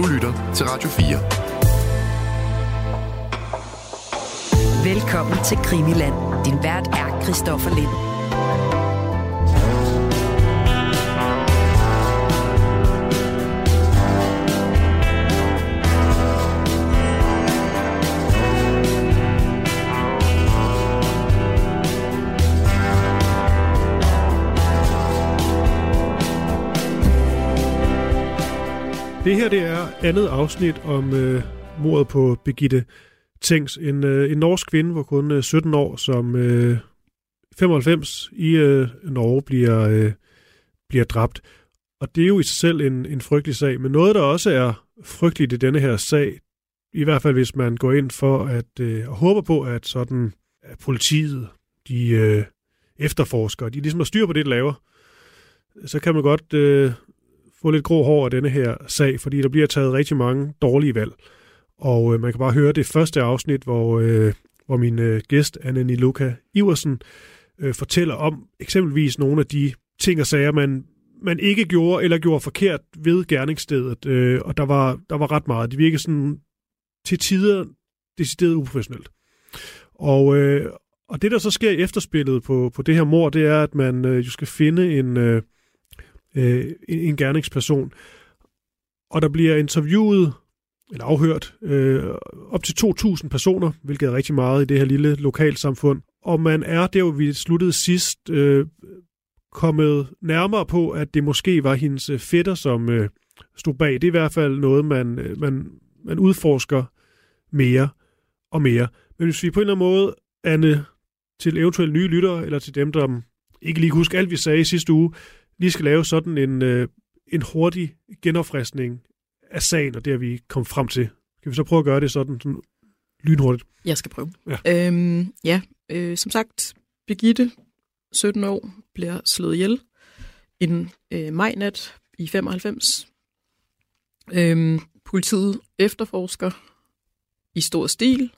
Du lytter til Radio 4. Velkommen til Krimiland. Din vært er Christoffer Lind. Det her det er andet afsnit om øh, mordet på Begitte Tengs, en, øh, en norsk kvinde hvor kun øh, 17 år, som øh, 95 i øh, Norge bliver, øh, bliver dræbt. Og det er jo i sig selv en, en frygtelig sag, men noget, der også er frygteligt i denne her sag, i hvert fald hvis man går ind for at øh, og håber på, at sådan at politiet, de øh, efterforskere, de ligesom har styr på det, de laver, så kan man godt øh, få lidt grå hår af denne her sag, fordi der bliver taget rigtig mange dårlige valg. Og øh, man kan bare høre det første afsnit, hvor, øh, hvor min øh, gæst, Anne Luca Iversen, øh, fortæller om eksempelvis nogle af de ting og sager, man, man ikke gjorde eller gjorde forkert ved gerningsstedet. Øh, og der var, der var ret meget. Det virkede sådan til tider decideret uprofessionelt. Og, øh, og det, der så sker i efterspillet på, på det her mor, det er, at man øh, jo skal finde en... Øh, øh, en gerningsperson. Og der bliver interviewet, eller afhørt, øh, op til 2.000 personer, hvilket er rigtig meget i det her lille lokalsamfund. Og man er der, hvor vi sluttede sidst, øh, kommet nærmere på, at det måske var hendes øh, fætter, som øh, stod bag. Det er i hvert fald noget, man, øh, man, man udforsker mere og mere. Men hvis vi på en eller anden måde, Anne, til eventuelle nye lyttere, eller til dem, der ikke lige husker alt, vi sagde i sidste uge, lige skal lave sådan en, øh, en hurtig genoffriskning af sagen, og det er vi kommet frem til. Kan vi så prøve at gøre det sådan, sådan lynhurtigt? Jeg skal prøve. Ja, øhm, ja øh, som sagt, Birgitte, 17 år, bliver slået ihjel en øh, majnat i 95. Øhm, politiet efterforsker i stor stil.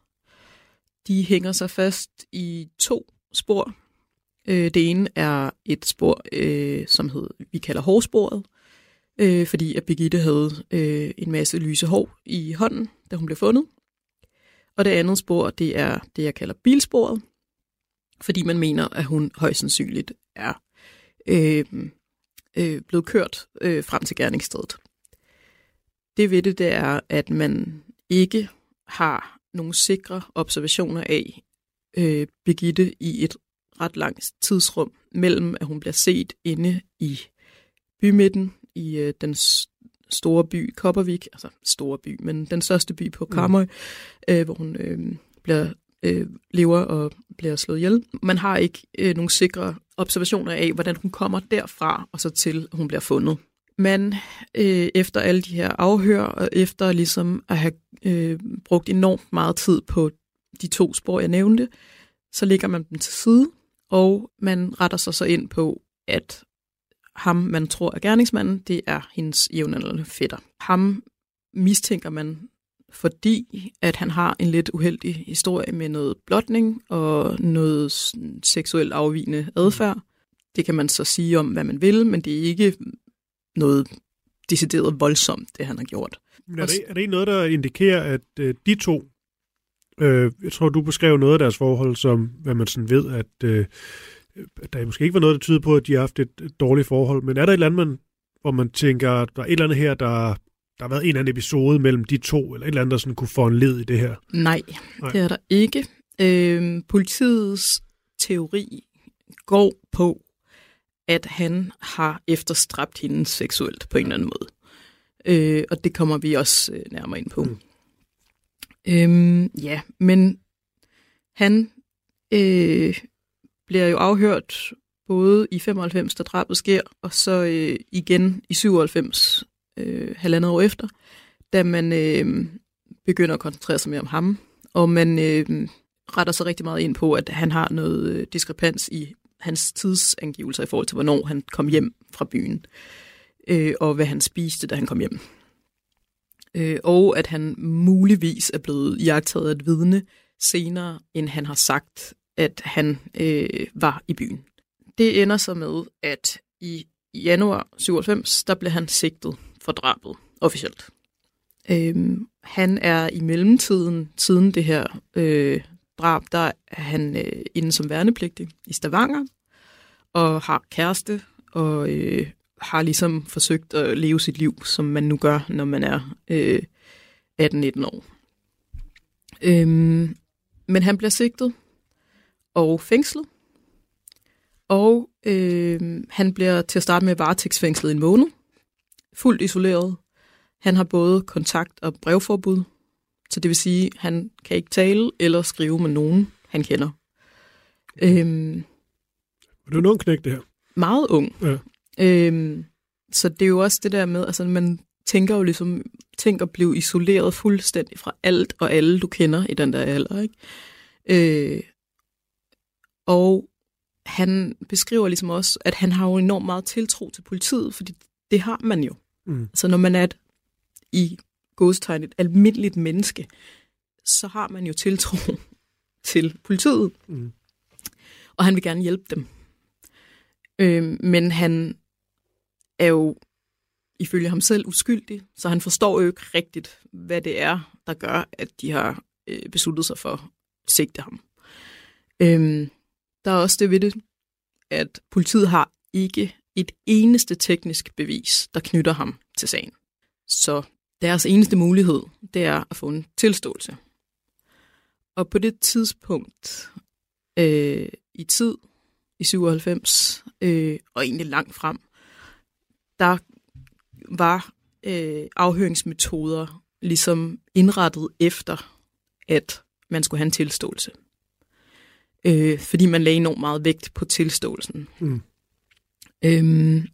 De hænger sig fast i to spor. Øh, det ene er et spor, øh, som hed, vi kalder hårsporet, øh, fordi at Birgitte havde øh, en masse lyse hår i hånden, da hun blev fundet. Og det andet spor, det er det, jeg kalder bilsporet, fordi man mener, at hun højst sandsynligt er øh, øh, blevet kørt øh, frem til gerningsstedet. Det ved det, det er, at man ikke har nogle sikre observationer af øh, Birgitte i et ret langt tidsrum mellem, at hun bliver set inde i bymidten i øh, den store by Koppervik, altså store by, men den største by på Karmøy, mm. øh, hvor hun øh, bliver øh, lever og bliver slået ihjel. Man har ikke øh, nogen sikre observationer af, hvordan hun kommer derfra og så til, at hun bliver fundet. Men øh, efter alle de her afhør, og efter ligesom at have øh, brugt enormt meget tid på de to spor, jeg nævnte, så lægger man dem til side, og man retter sig så ind på, at ham, man tror er gerningsmanden, det er hendes jævnaldrende fætter. Ham mistænker man, fordi at han har en lidt uheldig historie med noget blotning og noget seksuelt afvigende adfærd. Det kan man så sige om, hvad man vil, men det er ikke noget decideret voldsomt, det han har gjort. Er, det, er det noget, der indikerer, at øh, de to, øh, jeg tror, du beskrev noget af deres forhold, som hvad man sådan ved, at øh, der måske ikke var noget, der tyder på, at de har haft et, dårligt forhold, men er der et eller andet, man, hvor man tænker, der er et eller andet her, der, der har været en eller anden episode mellem de to, eller et eller andet, der sådan kunne få en led i det her? Nej, Nej. det er der ikke. Øh, politiets teori går på, at han har efterstræbt hende seksuelt på en eller anden måde. Øh, og det kommer vi også øh, nærmere ind på. Mm. Øhm, ja, men han øh, bliver jo afhørt både i 95, da drabet sker, og så øh, igen i 97, øh, halvandet år efter, da man øh, begynder at koncentrere sig mere om ham, og man øh, retter sig rigtig meget ind på, at han har noget øh, diskrepans i hans tidsangivelser i forhold til, hvornår han kom hjem fra byen, øh, og hvad han spiste, da han kom hjem. Øh, og at han muligvis er blevet jagtet af et vidne senere, end han har sagt, at han øh, var i byen. Det ender så med, at i januar 97, der blev han sigtet for drabet officielt. Øhm, han er i mellemtiden, siden det her øh, drab, der er han øh, inde som værnepligtig i Stavanger, og har kæreste, og øh, har ligesom forsøgt at leve sit liv, som man nu gør, når man er øh, 18-19 år. Øhm, men han bliver sigtet og fængslet, og øh, han bliver til at starte med varetægtsfængslet en måned, fuldt isoleret. Han har både kontakt- og brevforbud, så det vil sige, at han kan ikke tale eller skrive med nogen, han kender. Øhm, Det er en ung knæk, det her. meget ung. Ja. Øhm, så det er jo også det der med, altså man tænker jo ligesom, tænk at blive isoleret fuldstændig fra alt og alle, du kender i den der alder, ikke? Øh, og han beskriver ligesom også, at han har jo enormt meget tiltro til politiet, fordi det har man jo. Mm. Altså når man er et, i godstegn et almindeligt menneske, så har man jo tiltro til politiet, Mm. og han vil gerne hjælpe dem. Øh, men han er jo ifølge ham selv uskyldig, så han forstår jo ikke rigtigt, hvad det er, der gør, at de har øh, besluttet sig for at sigte ham. Øhm, der er også det ved det, at politiet har ikke et eneste teknisk bevis, der knytter ham til sagen. Så deres eneste mulighed, det er at få en tilståelse. Og på det tidspunkt øh, i tid, i 97, øh, og egentlig langt frem, der var øh, afhøringsmetoder ligesom indrettet efter, at man skulle have en tilståelse. Øh, fordi man lagde enormt meget vægt på tilståelsen. Mm. Øhm,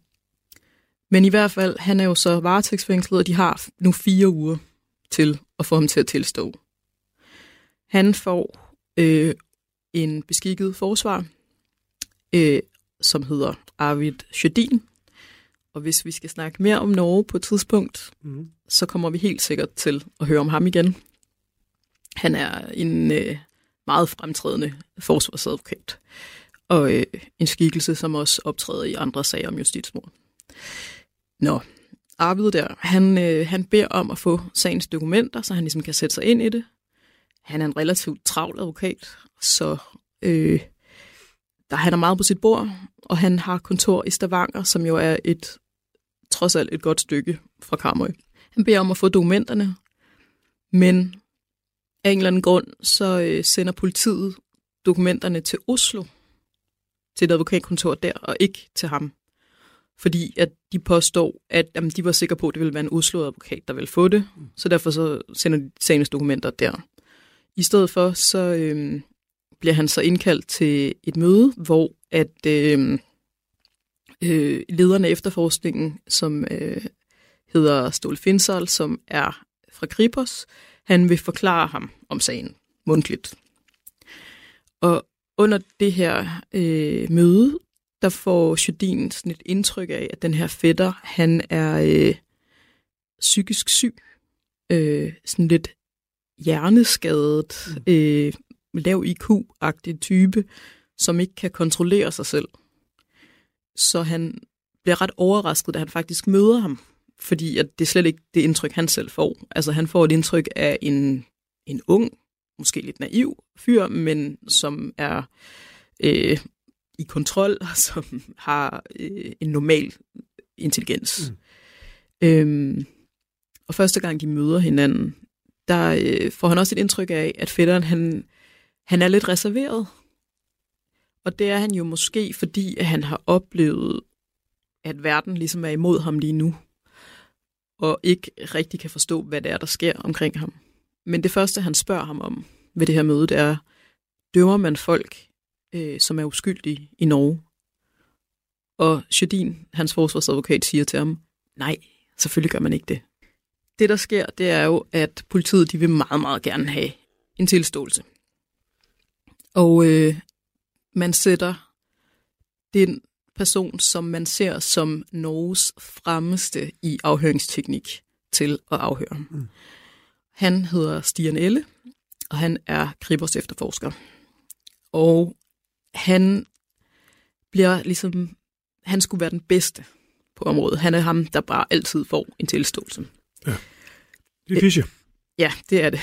men i hvert fald, han er jo så varetægtsfængslet, og de har nu fire uger til at få ham til at tilstå. Han får øh, en beskikket forsvar, øh, som hedder Arvid Sjødin. Og hvis vi skal snakke mere om Norge på et tidspunkt, Mm. så kommer vi helt sikkert til at høre om ham igen. Han er en øh, meget fremtrædende forsvarsadvokat, og øh, en skikkelse, som også optræder i andre sager om justitsmord. Nå, Arvid der, han, øh, han beder om at få sagens dokumenter, så han ligesom kan sætte sig ind i det. Han er en relativt travl advokat, så øh, der han er meget på sit bord, og han har kontor i Stavanger, som jo er et trods alt et godt stykke fra Karmøy. Han beder om at få dokumenterne, men af en eller anden grund, så øh, sender politiet dokumenterne til Oslo, til et advokatkontor der, og ikke til ham. Fordi at de påstår, at jamen, de var sikre på, at det ville være en Oslo-advokat, der ville få det, så derfor så sender de sagens dokumenter der. I stedet for, så øh, bliver han så indkaldt til et møde, hvor at øh, øh, lederne af efterforskningen, som øh, hedder Ståle Finsal, som er fra Kripos, han vil forklare ham om sagen mundtligt. Og under det her øh, møde, der får Sjødin sådan et indtryk af, at den her fætter, han er øh, psykisk syg, øh, sådan lidt hjerneskadet, øh, lav IQ-agtig type, som ikke kan kontrollere sig selv. Så han bliver ret overrasket, da han faktisk møder ham, fordi at det er slet ikke det indtryk, han selv får. Altså han får et indtryk af en, en ung, måske lidt naiv fyr, men som er øh, i kontrol, og som har øh, en normal intelligens. Mm. Øhm, og første gang de møder hinanden, der øh, får han også et indtryk af, at fætteren, han, han er lidt reserveret. Og det er han jo måske, fordi at han har oplevet, at verden ligesom er imod ham lige nu, og ikke rigtig kan forstå, hvad det er, der sker omkring ham. Men det første, han spørger ham om ved det her møde, det er, dømmer man folk, øh, som er uskyldige i Norge? Og Sjødin, hans forsvarsadvokat, siger til ham, nej, selvfølgelig gør man ikke det. Det, der sker, det er jo, at politiet de vil meget, meget gerne have en tilståelse. Og øh, man sætter den person, som man ser som Norges fremmeste i afhøringsteknik til at afhøre. Mm. Han hedder Stian Elle, og han er Kribos efterforsker. Og han bliver ligesom, han skulle være den bedste på området. Han er ham, der bare altid får en tilståelse. Ja. Det er Fischer. Ja, det er det.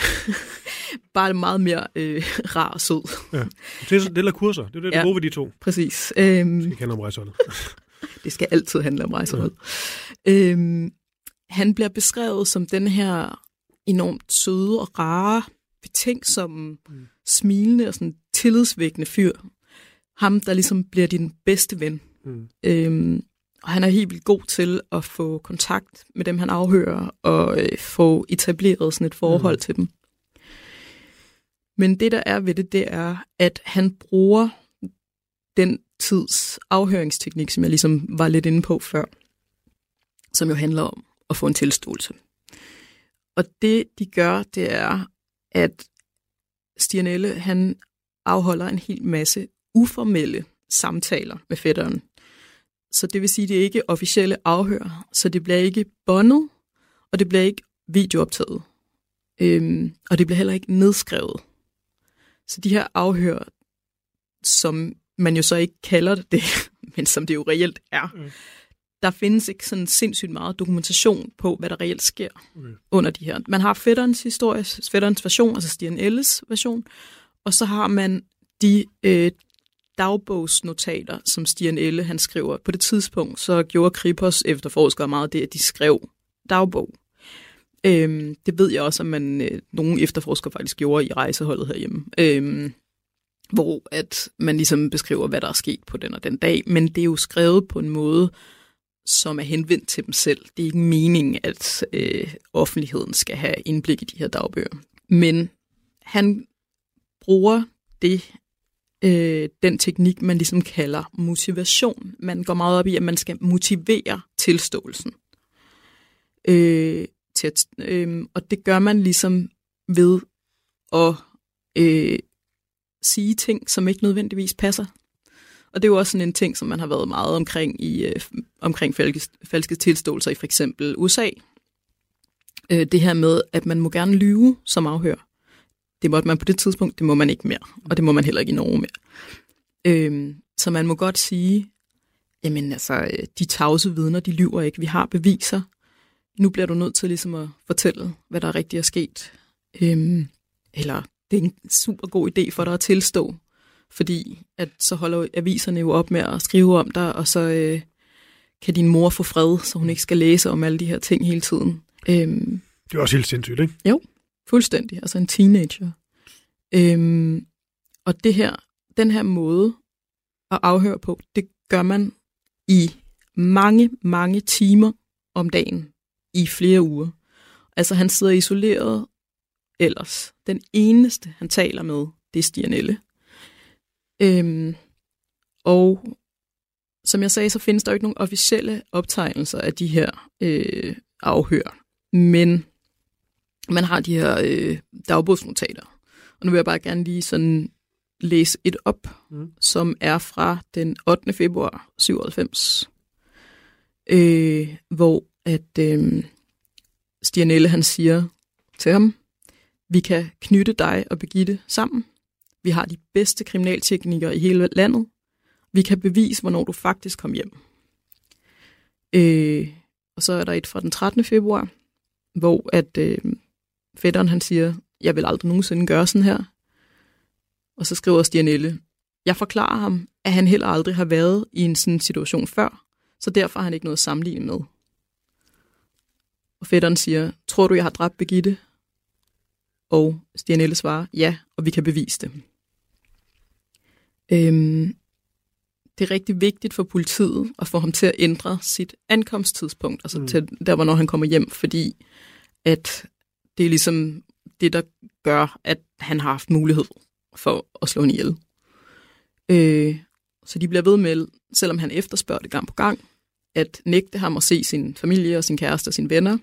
Bare meget mere øh, rar og sød. Ja. Det er, det er kurser. Det er det, der Ja. gode ved de to. Præcis. Øhm, Vi kender om rejseholdet. det skal altid handle om rejsehold. Øhm, han bliver beskrevet som den her enormt søde og rare, betænksomme, Mm. smilende og sådan tillidsvækkende fyr. Ham, der ligesom bliver din bedste ven. Mm. Øhm, og han er helt vildt god til at få kontakt med dem, han afhører, og øh, få etableret sådan et forhold mm. til dem. Men det, der er ved det, det er, at han bruger den tids afhøringsteknik, som jeg ligesom var lidt inde på før, som jo handler om at få en tilståelse. Og det, de gør, det er, at Stianelle, han afholder en hel masse uformelle samtaler med fætteren. Så det vil sige, at det er ikke officielle afhør, så det bliver ikke bondet, og det bliver ikke videooptaget. Øhm, og det bliver heller ikke nedskrevet. Så de her afhør, som man jo så ikke kalder det, men som det jo reelt er, Mm. der findes ikke sådan sindssygt meget dokumentation på, hvad der reelt sker Okay. under de her. Man har fætterens historie, fætterens version, altså Stian Elles version, og så har man de øh, dagbogsnotater, som Stian Elle han skriver. På det tidspunkt så gjorde Kripos efterforskere meget det, at de skrev dagbog. Øhm, det ved jeg også, at man, øh, nogle efterforskere faktisk gjorde i rejseholdet herhjemme. Øhm, hvor at man ligesom beskriver, hvad der er sket på den og den dag, men det er jo skrevet på en måde, som er henvendt til dem selv. Det er ikke meningen, at øh, offentligheden skal have indblik i de her dagbøger. Men han bruger det, øh, den teknik, man ligesom kalder motivation. Man går meget op i, at man skal motivere tilståelsen. Øh, til at, øh, og det gør man ligesom ved at øh, sige ting, som ikke nødvendigvis passer. Og det er jo også sådan en ting, som man har været meget omkring i øh, omkring falske, falske tilståelser i for eksempel USA. Øh, det her med, at man må gerne lyve som afhør. Det måtte man på det tidspunkt, det må man ikke mere. Og det må man heller ikke i Norge mere. Øh, så man må godt sige, jamen altså, øh, de tavse vidner, de lyver ikke. Vi har beviser. Nu bliver du nødt til ligesom at fortælle, hvad der rigtig er sket. Øh, eller det er en super god idé for dig at tilstå, fordi at så holder aviserne jo op med at skrive om dig, og så øh, kan din mor få fred, så hun ikke skal læse om alle de her ting hele tiden. Øhm, Det er også helt sindssygt, ikke? fuldstændig, altså en teenager. Øhm, og det her, den her måde at afhøre på, det gør man i mange, mange timer om dagen i flere uger. Altså han sidder isoleret ellers. Den eneste, han taler med, det er Stianelle. Øhm, og som jeg sagde, så findes der jo ikke nogen officielle optegnelser af de her øh, afhør. Men man har de her øh, dagbogsnotater. Og nu vil jeg bare gerne lige sådan læse et op, Mm. som er fra den 8. februar 97, øh, hvor at øh, Stianelle han siger til ham, vi kan knytte dig og Begitte sammen. Vi har de bedste kriminalteknikere i hele landet. Vi kan bevise, hvornår du faktisk kom hjem. Øh, og så er der et fra den 13. februar, hvor at øh, fætteren han siger, jeg vil aldrig nogensinde gøre sådan her. Og så skriver Stianelle, jeg forklarer ham, at han heller aldrig har været i en sådan situation før, så derfor har han ikke noget at sammenligne med. Og fætteren siger, tror du, jeg har dræbt Begitte? Og Stianelle svarer, ja, og vi kan bevise det. Øhm, det er rigtig vigtigt for politiet at få ham til at ændre sit ankomsttidspunkt, altså Mm. til der, hvornår han kommer hjem, fordi at det er ligesom det, der gør, at han har haft mulighed for at slå en ihjel. Øh, så de bliver ved med, selvom han efterspørger det gang på gang, at nægte ham at se sin familie og sin kæreste og sine venner.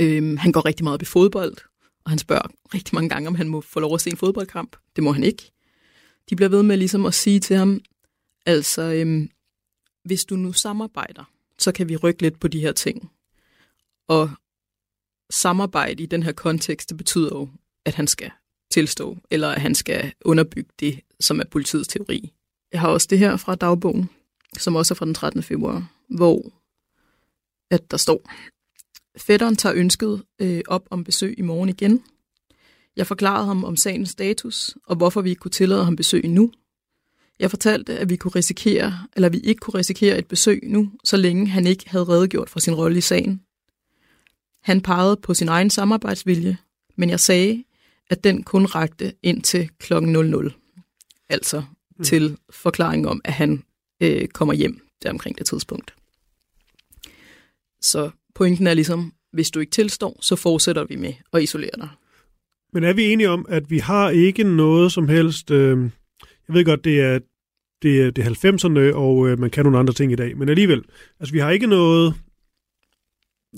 Øhm, han går rigtig meget op i fodbold, og han spørger rigtig mange gange, om han må få lov at se en fodboldkamp. Det må han ikke. De bliver ved med ligesom at sige til ham, altså, øhm, hvis du nu samarbejder, så kan vi rykke lidt på de her ting. Og samarbejde i den her kontekst, det betyder jo, at han skal tilstå, eller at han skal underbygge det, som er politiets teori. Jeg har også det her fra dagbogen, som også er fra den 13. februar, hvor at der står, fætteren tager ønsket øh, op om besøg i morgen igen. Jeg forklarede ham om sagens status, og hvorfor vi ikke kunne tillade ham besøg nu. Jeg fortalte, at vi, kunne risikere, eller vi ikke kunne risikere et besøg nu, så længe han ikke havde redegjort for sin rolle i sagen. Han pegede på sin egen samarbejdsvilje, men jeg sagde, at den kun rakte ind til kl. 00. Altså mm. til forklaring om, at han øh, kommer hjem der omkring det tidspunkt. Så pointen er ligesom, hvis du ikke tilstår, så fortsætter vi med at isolere dig. Men er vi enige om, at vi har ikke noget som helst... Øh, jeg ved godt, det er, det er, det er 90'erne, og øh, man kan nogle andre ting i dag, men alligevel, altså vi har ikke noget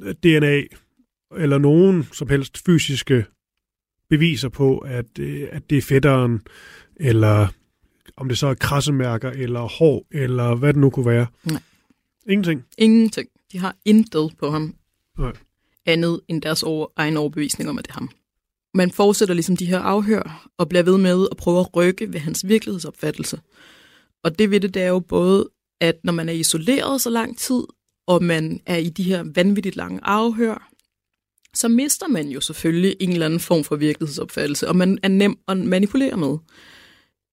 øh, DNA eller nogen som helst fysiske beviser på, at, øh, at det er fætteren, eller om det så er krassemærker, eller hår, eller hvad det nu kunne være. Nej. Ingenting? Ingenting. De har intet på ham. Nej. Andet end deres over, egen overbevisning om, at det er ham. Man fortsætter ligesom de her afhør, og bliver ved med at prøve at rykke ved hans virkelighedsopfattelse. Og det ved det, det er jo både, at når man er isoleret så lang tid, og man er i de her vanvittigt lange afhør, så mister man jo selvfølgelig en eller anden form for virkelighedsopfattelse, og man er nem at manipulere med.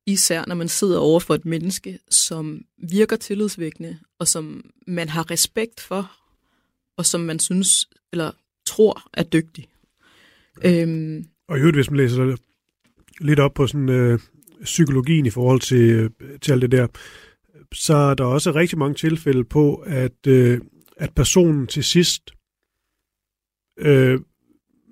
Især når man sidder over for et menneske, som virker tillidsvækkende, og som man har respekt for, og som man synes eller tror er dygtig. Øhm, Og i øvrigt, hvis man læser lidt op på sådan, øh, psykologien i forhold til, øh, til alt det der, så er der også rigtig mange tilfælde på, at, øh, at personen til sidst øh,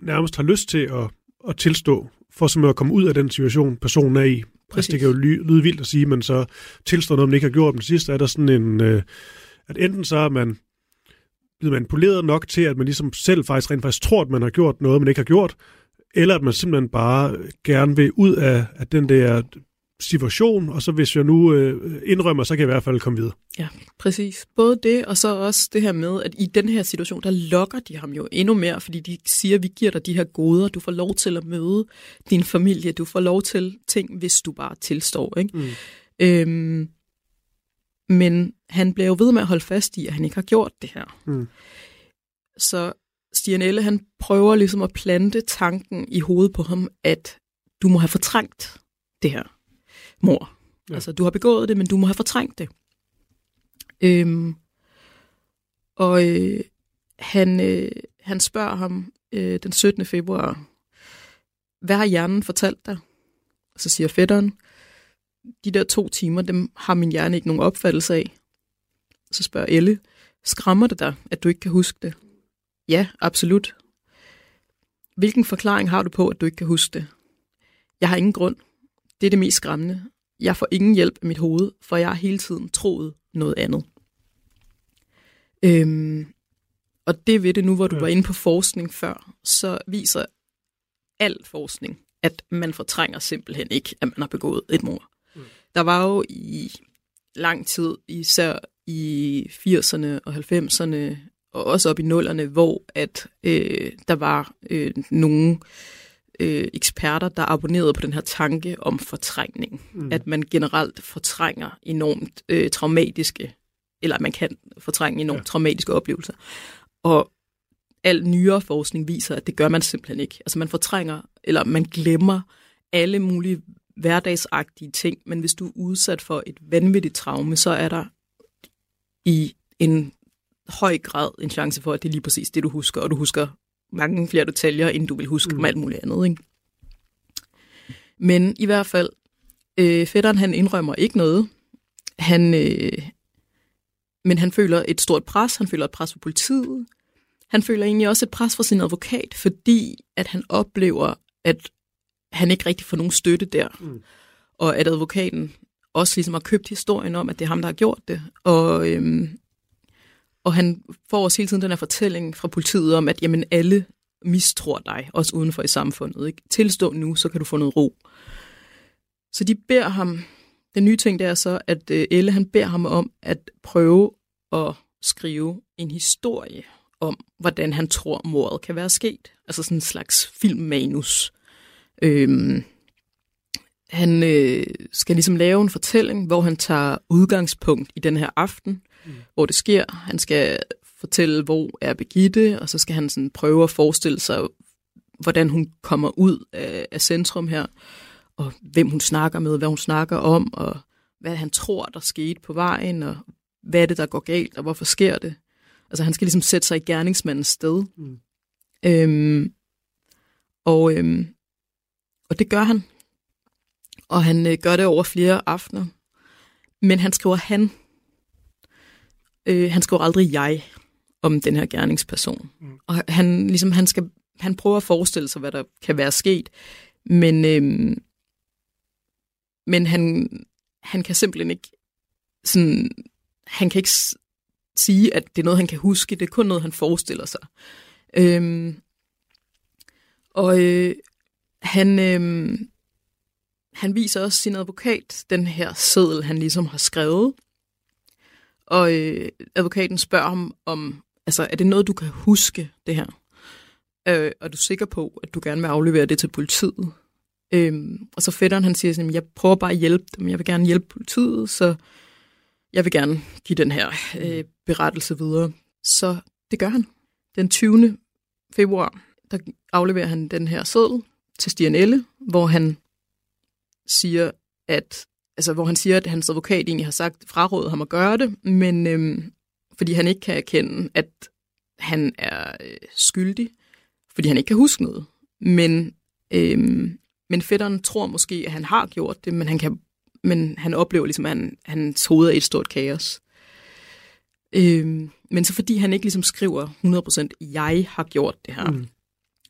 nærmest har lyst til at, at tilstå, for som at komme ud af den situation, personen er i. Altså, det kan jo lyde, lyde vildt at sige, men så tilstår noget, man ikke har gjort. den sidste, er der sådan en, øh, at enten så er man blevet manipuleret nok til, at man ligesom selv faktisk rent faktisk tror, at man har gjort noget, man ikke har gjort, eller at man simpelthen bare gerne vil ud af, af den der situation, og så hvis jeg nu øh, indrømmer, så kan jeg i hvert fald komme videre. Ja, præcis. Både det, og så også det her med, at i den her situation, der lokker de ham jo endnu mere, fordi de siger, at vi giver dig de her goder, du får lov til at møde din familie, du får lov til ting, hvis du bare tilstår. Ikke? Mm. Øhm, men han bliver jo ved med at holde fast i, at han ikke har gjort det her. Mm. Så Stian Elle, han prøver ligesom at plante tanken i hovedet på ham, at du må have fortrængt det her mor. Ja. Altså, du har begået det, men du må have fortrængt det. Øhm, og øh, han, øh, han spørger ham øh, den 17. februar, hvad har hjernen fortalt dig? Og så siger fætteren, de der to timer, dem har min hjerne ikke nogen opfattelse af. Så spørger Elle, skræmmer det dig, at du ikke kan huske det? Ja, absolut. Hvilken forklaring har du på, at du ikke kan huske det? Jeg har ingen grund. Det er det mest skræmmende. Jeg får ingen hjælp af mit hoved, for jeg har hele tiden troet noget andet. Øhm, og det ved det nu, hvor du Ja. var inde på forskning før, så viser al forskning, at man fortrænger simpelthen ikke, at man har begået et mord. Mm. Der var jo i lang tid, især i 80'erne og 90'erne, og også op i nullerne, hvor at øh, der var øh, nogle øh, eksperter, der abonnerede på den her tanke om fortrængning. Mm. At man generelt fortrænger enormt øh, traumatiske, eller at man kan fortrænge enormt ja. traumatiske oplevelser. Og al nyere forskning viser, at det gør man simpelthen ikke. Altså man fortrænger, eller man glemmer alle mulige hverdagsagtige ting, men hvis du er udsat for et vanvittigt traume, så er der i en høj grad en chance for, at det er lige præcis det, du husker, og du husker mange flere detaljer, end du vil huske mm. om alt muligt andet. Ikke? Men i hvert fald, øh, fætteren han indrømmer ikke noget. Han, øh, men han føler et stort pres. Han føler et pres fra politiet. Han føler egentlig også et pres fra sin advokat, fordi at han oplever, at han ikke rigtig får nogen støtte der. Mm. Og at advokaten også ligesom har købt historien om, at det er ham, der har gjort det. Og, øhm, og han får også hele tiden den her fortælling fra politiet om, at jamen, alle mistror dig, også udenfor i samfundet. Ikke? Tilstå nu, så kan du få noget ro. Så de beder ham, den nye ting det er så, at øh, Elle han beder ham om at prøve at skrive en historie om, hvordan han tror, mordet kan være sket. Altså sådan en slags filmmanus. Øhm, han øh, skal ligesom lave en fortælling, hvor han tager udgangspunkt i den her aften, mm. hvor det sker. Han skal fortælle, hvor er Begitte, og så skal han sådan prøve at forestille sig, hvordan hun kommer ud af, af centrum her, og hvem hun snakker med, hvad hun snakker om, og hvad han tror, der skete på vejen, og hvad er det, der går galt, og hvorfor sker det. Altså han skal ligesom sætte sig i gerningsmandens sted. Mm. Øhm, og, øhm, og det gør han. Og han øh, gør det over flere aftener. Men han skriver han. Øh, han skriver aldrig jeg om den her gerningsperson. Mm. Og han, ligesom, han, skal, han prøver at forestille sig, hvad der kan være sket. Men, øhm, men han, han kan simpelthen ikke sådan, han kan ikke sige, at det er noget, han kan huske. Det er kun noget, han forestiller sig. Øhm, og øh, han, øh, han viser også sin advokat den her seddel, han ligesom har skrevet. Og øh, advokaten spørger ham om, altså er det noget, du kan huske, det her? Øh, og er du sikker på, at du gerne vil aflevere det til politiet? Øh, og så fætteren, han siger sådan, jeg prøver bare at hjælpe dem, jeg vil gerne hjælpe politiet, så jeg vil gerne give den her øh, berettelse videre. Så det gør han. Den 20. februar, der afleverer han den her seddel til Stianelle, hvor han siger, at altså, hvor han siger, at hans advokat egentlig har sagt, frarådet ham at gøre det, men øhm, fordi han ikke kan erkende, at han er øh, skyldig, fordi han ikke kan huske noget. Men, øhm, men fætteren tror måske, at han har gjort det, men han, kan, men han oplever ligesom, at han, hans hoved er et stort kaos. Øhm, men så fordi han ikke ligesom skriver 100% jeg har gjort det her, mm.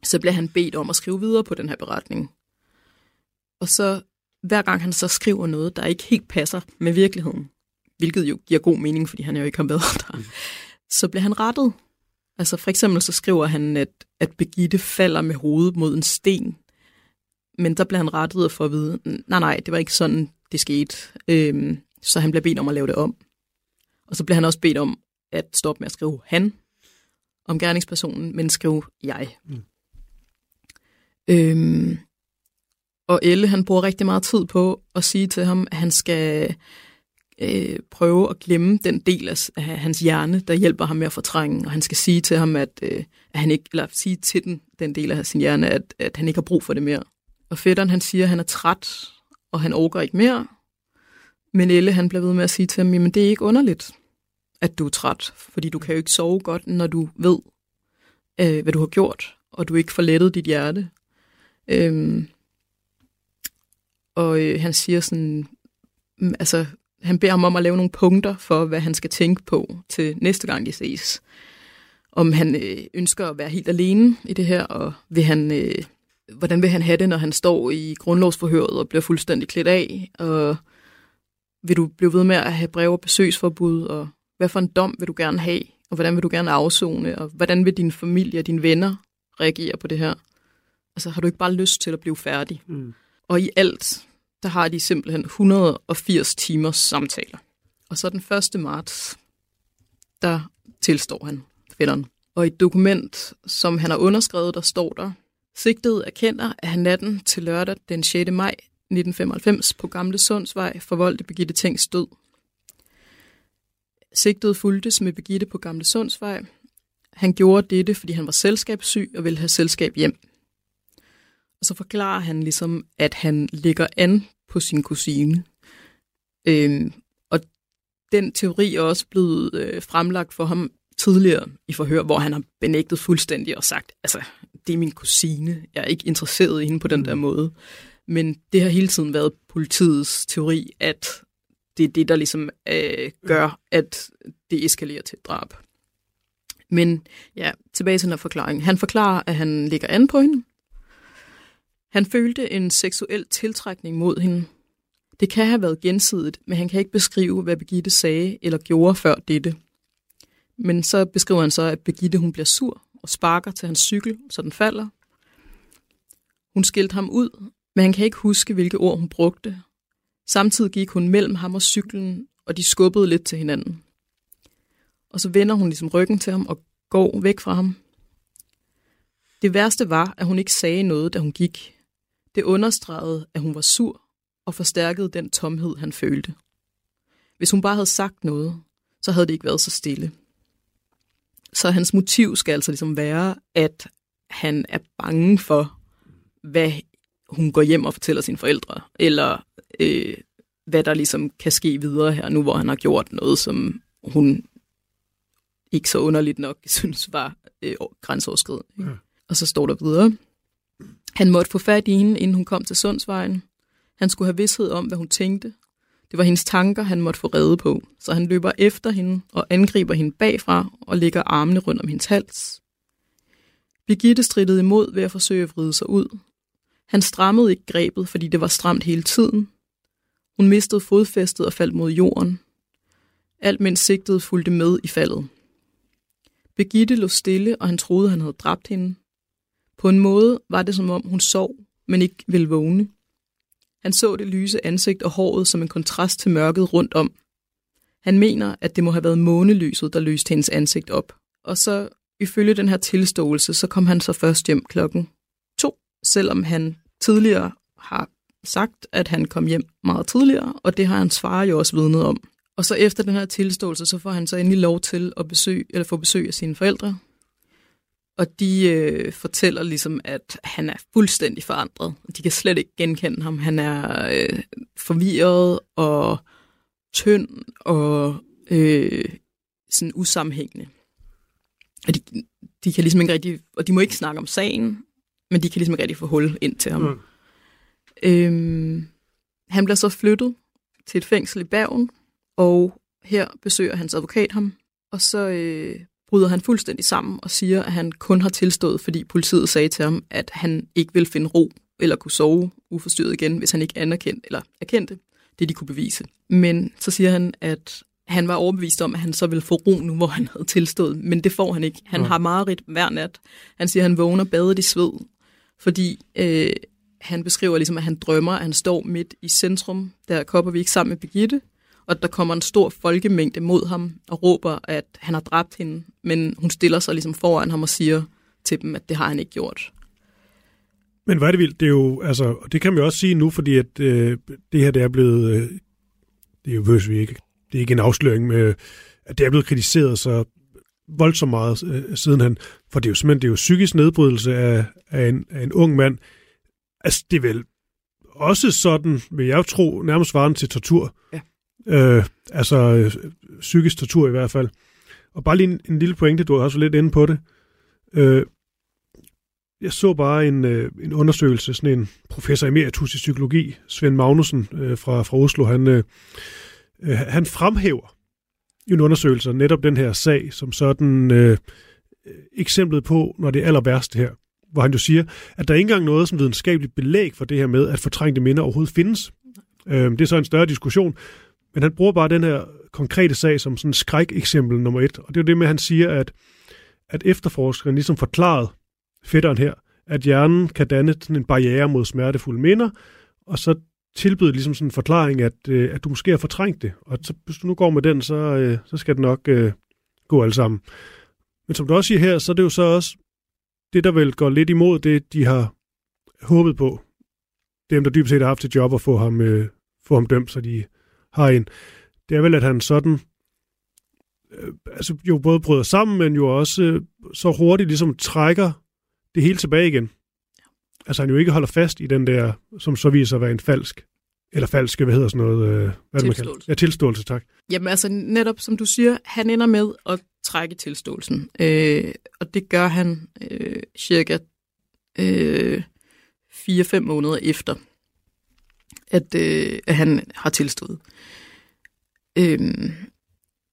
så bliver han bedt om at skrive videre på den her beretning. Og så hver gang han så skriver noget, der ikke helt passer med virkeligheden, hvilket jo giver god mening, fordi han jo ikke har været der, mm. så bliver han rettet. Altså for eksempel så skriver han, at, at Begitte falder med hovedet mod en sten, men der bliver han rettet for at vide, nej nej, det var ikke sådan, det skete. Øhm, så han bliver bedt om at lave det om. Og så bliver han også bedt om at stoppe med at skrive han om gerningspersonen, men skrive jeg. Mm. Øhm, og Elle, han bruger rigtig meget tid på at sige til ham, at han skal øh, prøve at glemme den del af, af hans hjerne, der hjælper ham med at fortrænge. Og han skal sige til ham, at, øh, at han ikke, eller sige til den, den del af sin hjerne, at, at han ikke har brug for det mere. Og fætteren, han siger, at han er træt, og han overgår ikke mere. Men Elle, han bliver ved med at sige til ham, jamen det er ikke underligt, at du er træt, fordi du kan jo ikke sove godt, når du ved, øh, hvad du har gjort, og du ikke får lettet dit hjerte. Øhm, og øh, han siger sådan, mm, altså han beder ham om at lave nogle punkter for, hvad han skal tænke på til næste gang, de ses. Om han øh, ønsker at være helt alene i det her, og vil han, øh, hvordan vil han have det, når han står i grundlovsforhøret og bliver fuldstændig klædt af, og vil du blive ved med at have brev og besøgsforbud, og hvad for en dom vil du gerne have, og hvordan vil du gerne afzone, og hvordan vil din familie og dine venner reagere på det her? Altså har du ikke bare lyst til at blive færdig? Mm. Og i alt, der har de simpelthen 180 timers samtaler. Og så den 1. marts, der tilstår han fætteren. Og i et dokument, som han har underskrevet, der står der, Sigtet erkender, at han natten til lørdag den 6. maj 1995 på Gamle Sundsvej forvoldte Begitte Tengs død. Sigtet fuldtes med Begitte på Gamle Sundsvej. Han gjorde dette, fordi han var selskabssyg og ville have selskab hjem. Så forklarer han ligesom, at han ligger an på sin kusine. Øhm, og den teori er også blevet øh, fremlagt for ham tidligere i forhør, hvor han har benægtet fuldstændig og sagt, altså, det er min kusine, jeg er ikke interesseret i hende på den der mm. måde. Men det har hele tiden været politiets teori, at det er det, der ligesom øh, gør, at det eskalerer til drab. Men ja, tilbage til den forklaring. Han forklarer, at han ligger an på hende, han følte en seksuel tiltrækning mod hende. Det kan have været gensidigt, men han kan ikke beskrive, hvad Begitte sagde eller gjorde før dette. Men så beskriver han så, at Begitte hun bliver sur og sparker til hans cykel, så den falder. Hun skilte ham ud, men han kan ikke huske, hvilke ord hun brugte. Samtidig gik hun mellem ham og cyklen, og de skubbede lidt til hinanden. Og så vender hun ligesom ryggen til ham og går væk fra ham. Det værste var, at hun ikke sagde noget, da hun gik. Det understregede, at hun var sur og forstærkede den tomhed, han følte. Hvis hun bare havde sagt noget, så havde det ikke været så stille. Så hans motiv skal altså ligesom være, at han er bange for, hvad hun går hjem og fortæller sine forældre, eller øh, hvad der ligesom kan ske videre her nu, hvor han har gjort noget, som hun ikke så underligt nok synes var øh, grænseoverskridende. Ja. Og så står der videre. Han måtte få fat i hende, inden hun kom til Sundsvejen. Han skulle have vidshed om, hvad hun tænkte. Det var hendes tanker, han måtte få redde på, så han løber efter hende og angriber hende bagfra og lægger armene rundt om hendes hals. Birgitte strittede imod ved at forsøge at vride sig ud. Han strammede ikke grebet, fordi det var stramt hele tiden. Hun mistede fodfæstet og faldt mod jorden. Alt mens sigtet fulgte med i faldet. Birgitte lå stille, og han troede, han havde dræbt hende. På en måde var det som om, hun sov, men ikke ville vågne. Han så det lyse ansigt og håret som en kontrast til mørket rundt om. Han mener, at det må have været månelyset, der løste hendes ansigt op. Og så ifølge den her tilståelse, så kom han så først hjem klokken to, selvom han tidligere har sagt, at han kom hjem meget tidligere, og det har hans far jo også vidnet om. Og så efter den her tilståelse, så får han så endelig lov til at besøge, eller få besøg af sine forældre. Og de øh, fortæller ligesom, at han er fuldstændig forandret. De kan slet ikke genkende ham. Han er øh, forvirret og tynd og øh, sådan usammenhængende. Og de, de kan ligesom ikke rigtig, og de må ikke snakke om sagen, men de kan ligesom ikke rigtig få hul ind til ham. Mm. Øhm, han bliver så flyttet til et fængsel i Bergen, og her besøger hans advokat ham, og så øh, bryder han fuldstændig sammen og siger, at han kun har tilstået, fordi politiet sagde til ham, at han ikke vil finde ro eller kunne sove uforstyrret igen, hvis han ikke anerkendte eller erkendte det, de kunne bevise. Men så siger han, at han var overbevist om, at han så ville få ro nu, hvor han havde tilstået, men det får han ikke. Han ja. har mareridt hver nat. Han siger, at han vågner badet i sved, fordi øh, han beskriver ligesom, at han drømmer, at han står midt i centrum, der kopper vi ikke sammen med Birgitte, og der kommer en stor folkemængde mod ham og råber, at han har dræbt hende, men hun stiller sig ligesom foran ham og siger til dem, at det har han ikke gjort. Men hvad er det vildt? Det er jo, altså, det kan man jo også sige nu, fordi at øh, det her, det er blevet, øh, det er jo vi ikke, det er ikke en afsløring med, at det er blevet kritiseret så voldsomt meget øh, siden han, for det er jo simpelthen det er jo psykisk nedbrydelse af, af, en, af en ung mand. Altså, det er vel også sådan, vil jeg tro, nærmest varen til tortur. Ja. Øh, altså, øh, psykisk tortur i hvert fald. Og bare lige en, en lille pointe, du har også lidt inde på det. Øh, jeg så bare en, øh, en undersøgelse, sådan en professor emeritus i psykologi, Svend Magnussen øh, fra, fra Oslo, han, øh, øh, han fremhæver i en undersøgelse netop den her sag som sådan øh, eksemplet på, når det er aller værste her, hvor han jo siger, at der ikke engang noget som videnskabeligt belæg for det her med, at fortrængte minder overhovedet findes. Øh, det er så en større diskussion, men han bruger bare den her konkrete sag som sådan skræk eksempel nummer et. Og det er jo det med, at han siger, at, at efterforskeren ligesom forklaret fætteren her, at hjernen kan danne sådan en barriere mod smertefulde minder, og så tilbyde ligesom sådan en forklaring, at, øh, at du måske har fortrængt det. Og så, hvis du nu går med den, så, øh, så skal det nok øh, gå alt sammen. Men som du også siger her, så er det jo så også det, der vel går lidt imod det, de har håbet på. Dem, der dybest set har haft til job at få ham, øh, få ham dømt, så de har en. Det er vel, at han sådan øh, altså jo både bryder sammen, men jo også øh, så hurtigt ligesom trækker det hele tilbage igen. Altså han jo ikke holder fast i den der, som så viser at være en falsk, eller falske, hvad hedder sådan noget? Øh, hvad tilståelse. Man ja, tilståelse, tak. Jamen altså netop som du siger, han ender med at trække tilståelsen. Øh, og det gør han øh, cirka øh, 4-5 måneder efter, at, øh, at han har tilstået. Øhm,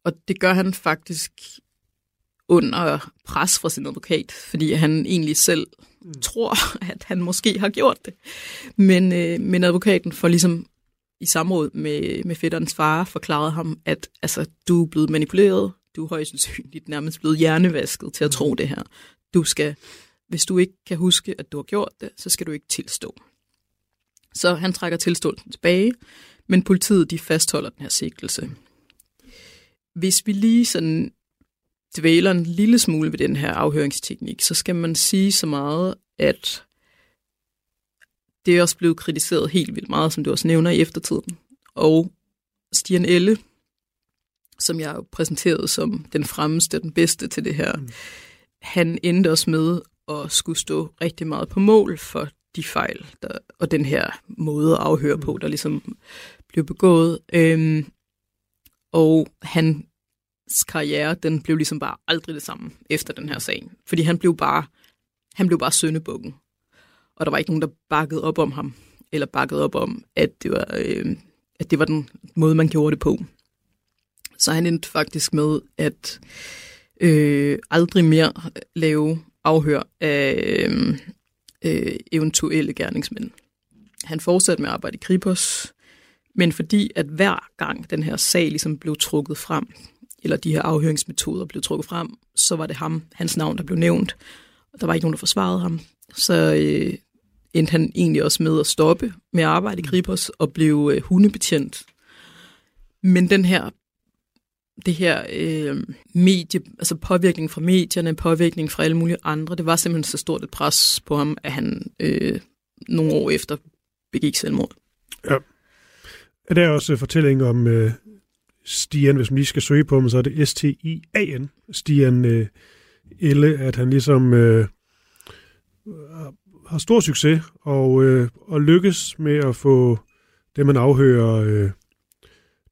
og det gør han faktisk under pres fra sin advokat, fordi han egentlig selv mm. tror, at han måske har gjort det. Men, øh, men advokaten får ligesom i samråd med, med fætterens far forklaret ham, at altså, du er blevet manipuleret, du er højst sandsynligt nærmest blevet hjernevasket til at tro mm. det her. Du skal, hvis du ikke kan huske, at du har gjort det, så skal du ikke tilstå. Så han trækker tilståelsen tilbage, men politiet de fastholder den her sigtelse. Hvis vi lige sådan dvæler en lille smule ved den her afhøringsteknik, så skal man sige så meget, at det er også blevet kritiseret helt vildt meget, som du også nævner i eftertiden. Og Stian Elle, som jeg jo præsenterede som den fremmeste, den bedste til det her, mm. han endte også med at skulle stå rigtig meget på mål for de fejl der, og den her måde at afhøre på, der ligesom blev begået. Øhm, og hans karriere, den blev ligesom bare aldrig det samme efter den her sag. Fordi han blev bare, han blev bare søndebukken. Og der var ikke nogen, der bakkede op om ham, eller bakkede op om, at det var, øh, at det var den måde, man gjorde det på. Så han endte faktisk med at øh, aldrig mere lave afhør af øh, øh, eventuelle gerningsmænd. Han fortsatte med at arbejde i Kripos, men fordi at hver gang den her sag ligesom blev trukket frem, eller de her afhøringsmetoder blev trukket frem, så var det ham, hans navn, der blev nævnt. Og der var ikke nogen, der forsvarede ham. Så øh, endte han egentlig også med at stoppe med at arbejde i Kripos og blev øh, hundebetjent. Men den her det her øh, medie, altså påvirkning fra medierne, påvirkning fra alle mulige andre, det var simpelthen så stort et pres på ham, at han øh, nogle år efter begik selvmord. Ja. Der er også øh, fortælling om øh, Stian, hvis man lige skal søge på ham, så er det S-T-I-A-N, Stian øh, Elle, at han ligesom øh, har stor succes og, øh, og lykkes med at få det, man afhører, øh,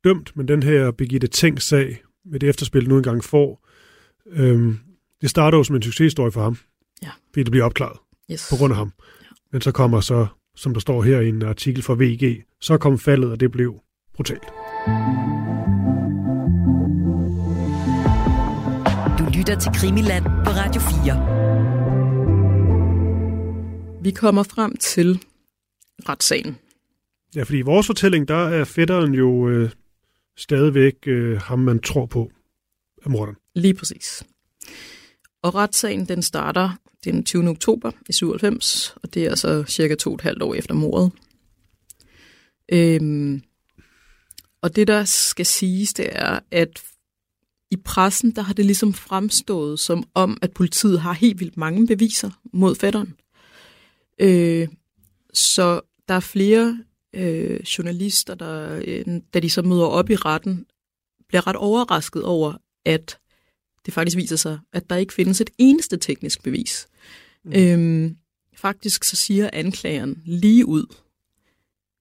dømt, men den her Birgitte Tænk-sag med det efterspil, nu engang får, øhm, det starter jo som en succeshistorie for ham, ja. fordi det bliver opklaret yes. på grund af ham. Ja. Men så kommer så, som der står her i en artikel fra VG, så kom faldet, og det blev brutalt. Du lytter til Krimiland på Radio 4. Vi kommer frem til retssagen. Ja, fordi i vores fortælling, der er fætteren jo øh, stadigvæk øh, ham, man tror på er morderen. Lige præcis. Og retssagen den starter den 20. oktober i 97, og det er altså cirka to og et halvt år efter mordet. Øhm, og det, der skal siges, det er, at i pressen, der har det ligesom fremstået som om, at politiet har helt vildt mange beviser mod fætteren. Øh, så der er flere øh, journalister, der, øh, da de så møder op i retten, bliver ret overrasket over, at det faktisk viser sig, at der ikke findes et eneste teknisk bevis. Mm. Øhm, faktisk så siger anklageren lige ud,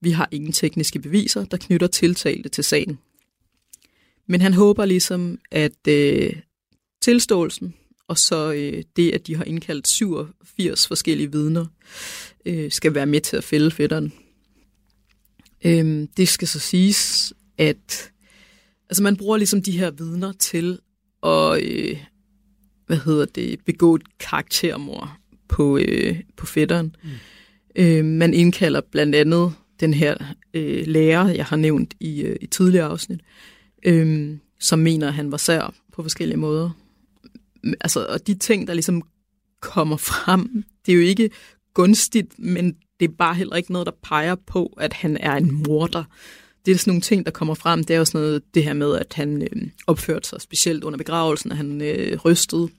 vi har ingen tekniske beviser, der knytter tiltalte til sagen. Men han håber ligesom, at øh, tilståelsen og så øh, det, at de har indkaldt 87 forskellige vidner, øh, skal være med til at fælde fætteren. Øhm, det skal så siges, at altså man bruger ligesom de her vidner til at øh, hvad hedder det, begå et karaktermord på, øh, på fætteren. Mm. Øh, man indkalder blandt andet den her øh, lærer, jeg har nævnt i, øh, i tidligere afsnit, øh, som mener, at han var sær på forskellige måder. Altså, og de ting, der ligesom kommer frem, det er jo ikke gunstigt, men det er bare heller ikke noget, der peger på, at han er en morder. Det er sådan nogle ting, der kommer frem. Det er jo sådan noget, det her med, at han øh, opførte sig specielt under begravelsen, at han øh, rystede.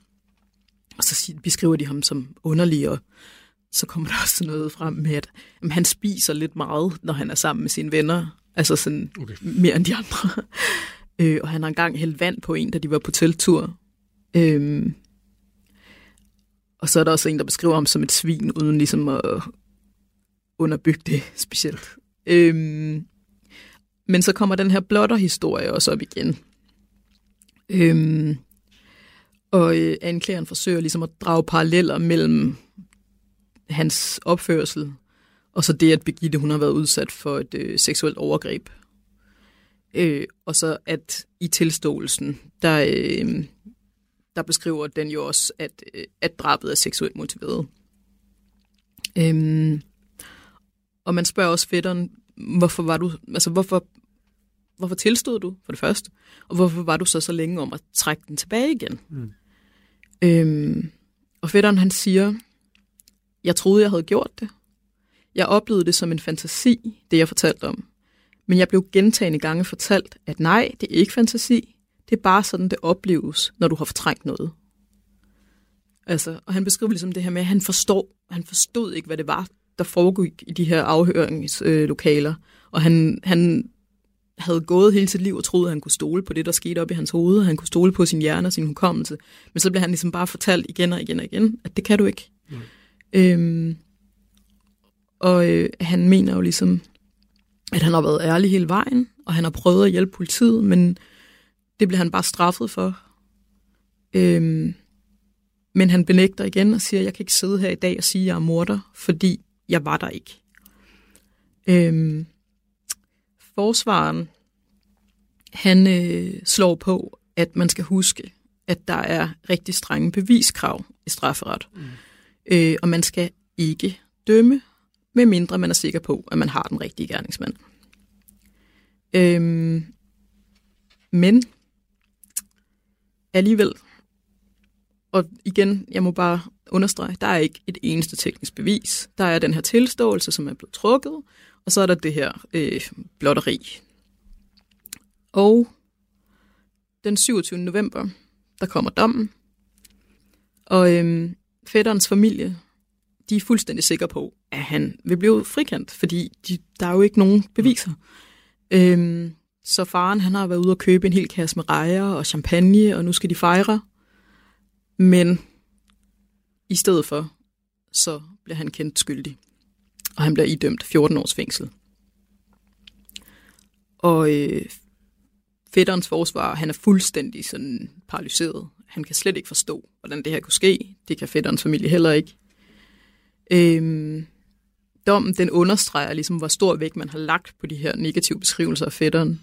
Og så beskriver de ham som underlig, og så kommer der også noget frem med, at jamen, han spiser lidt meget, når han er sammen med sine venner. Altså sådan okay. mere end de andre. øh, og han har engang hældt vand på en, da de var på teltur. Øh, og så er der også en, der beskriver ham som et svin, uden ligesom at underbygge det specielt. Øhm, men så kommer den her blotter-historie også op igen. Øhm, og øh, anklageren forsøger ligesom at drage paralleller mellem hans opførsel og så det, at Birgitte hun har været udsat for et øh, seksuelt overgreb. Øh, og så at i tilståelsen, der, øh, der beskriver den jo også, at, øh, at drabet er seksuelt motiveret. Øhm, og man spørger også fætteren, hvorfor var du, altså hvorfor, hvorfor tilstod du for det første, og hvorfor var du så så længe om at trække den tilbage igen? Mm. Øhm, og fætteren han siger, jeg troede, jeg havde gjort det. Jeg oplevede det som en fantasi, det jeg fortalte om. Men jeg blev gentagende gange fortalt, at nej, det er ikke fantasi. Det er bare sådan, det opleves, når du har fortrængt noget. Altså, og han beskriver ligesom det her med, at han forstår, han forstod ikke, hvad det var, der foregik i de her afhøringslokaler. og han, han havde gået hele sit liv og troede, at han kunne stole på det, der skete op i hans hoved, han kunne stole på sin hjerne og sin hukommelse. Men så blev han ligesom bare fortalt igen og igen og igen, at det kan du ikke. Mm. Øhm, og øh, han mener jo ligesom, at han har været ærlig hele vejen, og han har prøvet at hjælpe politiet, men det bliver han bare straffet for. Øhm, men han benægter igen og siger, at jeg kan ikke sidde her i dag og sige, at jeg er morder, fordi jeg var der ikke. Øhm, forsvaren, han øh, slår på, at man skal huske, at der er rigtig strenge beviskrav i strafferet. Mm. Øh, og man skal ikke dømme, medmindre man er sikker på, at man har den rigtige gerningsmand. Øhm, men alligevel, og igen, jeg må bare understrege, der er ikke et eneste teknisk bevis. Der er den her tilståelse, som er blevet trukket, og så er der det her øh, blotteri. Og den 27. november, der kommer dommen, og øh, fætterens familie, de er fuldstændig sikre på, at han vil blive frikendt, fordi de, der er jo ikke nogen beviser. Øhm, så faren han har været ude og købe en hel kasse med rejer og champagne, og nu skal de fejre. Men i stedet for, så bliver han kendt skyldig. Og han bliver idømt 14 års fængsel. Og øh, fætterens forsvar, han er fuldstændig sådan paralyseret. Han kan slet ikke forstå, hvordan det her kunne ske. Det kan fætterens familie heller ikke. Øhm, dommen den understreger ligesom, hvor stor vægt man har lagt på de her negative beskrivelser af fætteren.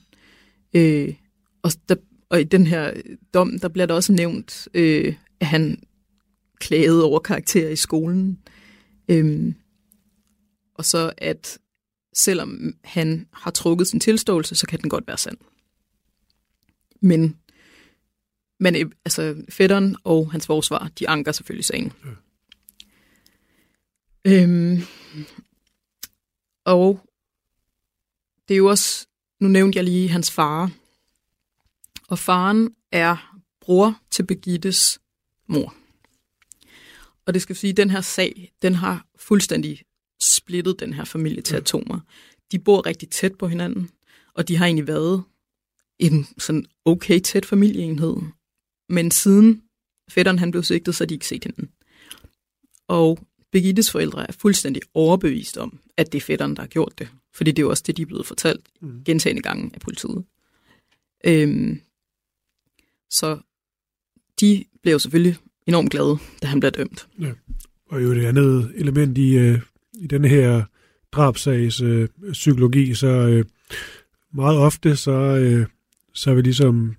Øh, og, der, og i den her øh, dom, der bliver der også nævnt, øh, at han klagede over karakterer i skolen. Øh, og så at selvom han har trukket sin tilståelse, så kan den godt være sand. Men, men altså, fætteren og hans forsvar, de anker selvfølgelig sagen. Ja. Øhm, og det er jo også, nu nævnte jeg lige hans far. Og faren er bror til Begittes mor. Og det skal sige, at den her sag, den har fuldstændig splittet den her familie til atomer. De bor rigtig tæt på hinanden, og de har egentlig været en sådan okay tæt familieenhed. Men siden fætteren han blev sigtet, så har de ikke set hinanden. Og Begittes forældre er fuldstændig overbevist om, at det er fætteren, der har gjort det. Fordi det er jo også det, de er blevet fortalt mm. gentagende gange af politiet. Øhm, så de blev selvfølgelig enormt glade, da han blev dømt. Ja. Og jo det andet element i, øh, i den her drabsags øh, psykologi, så øh, meget ofte, så, øh, så er vi ligesom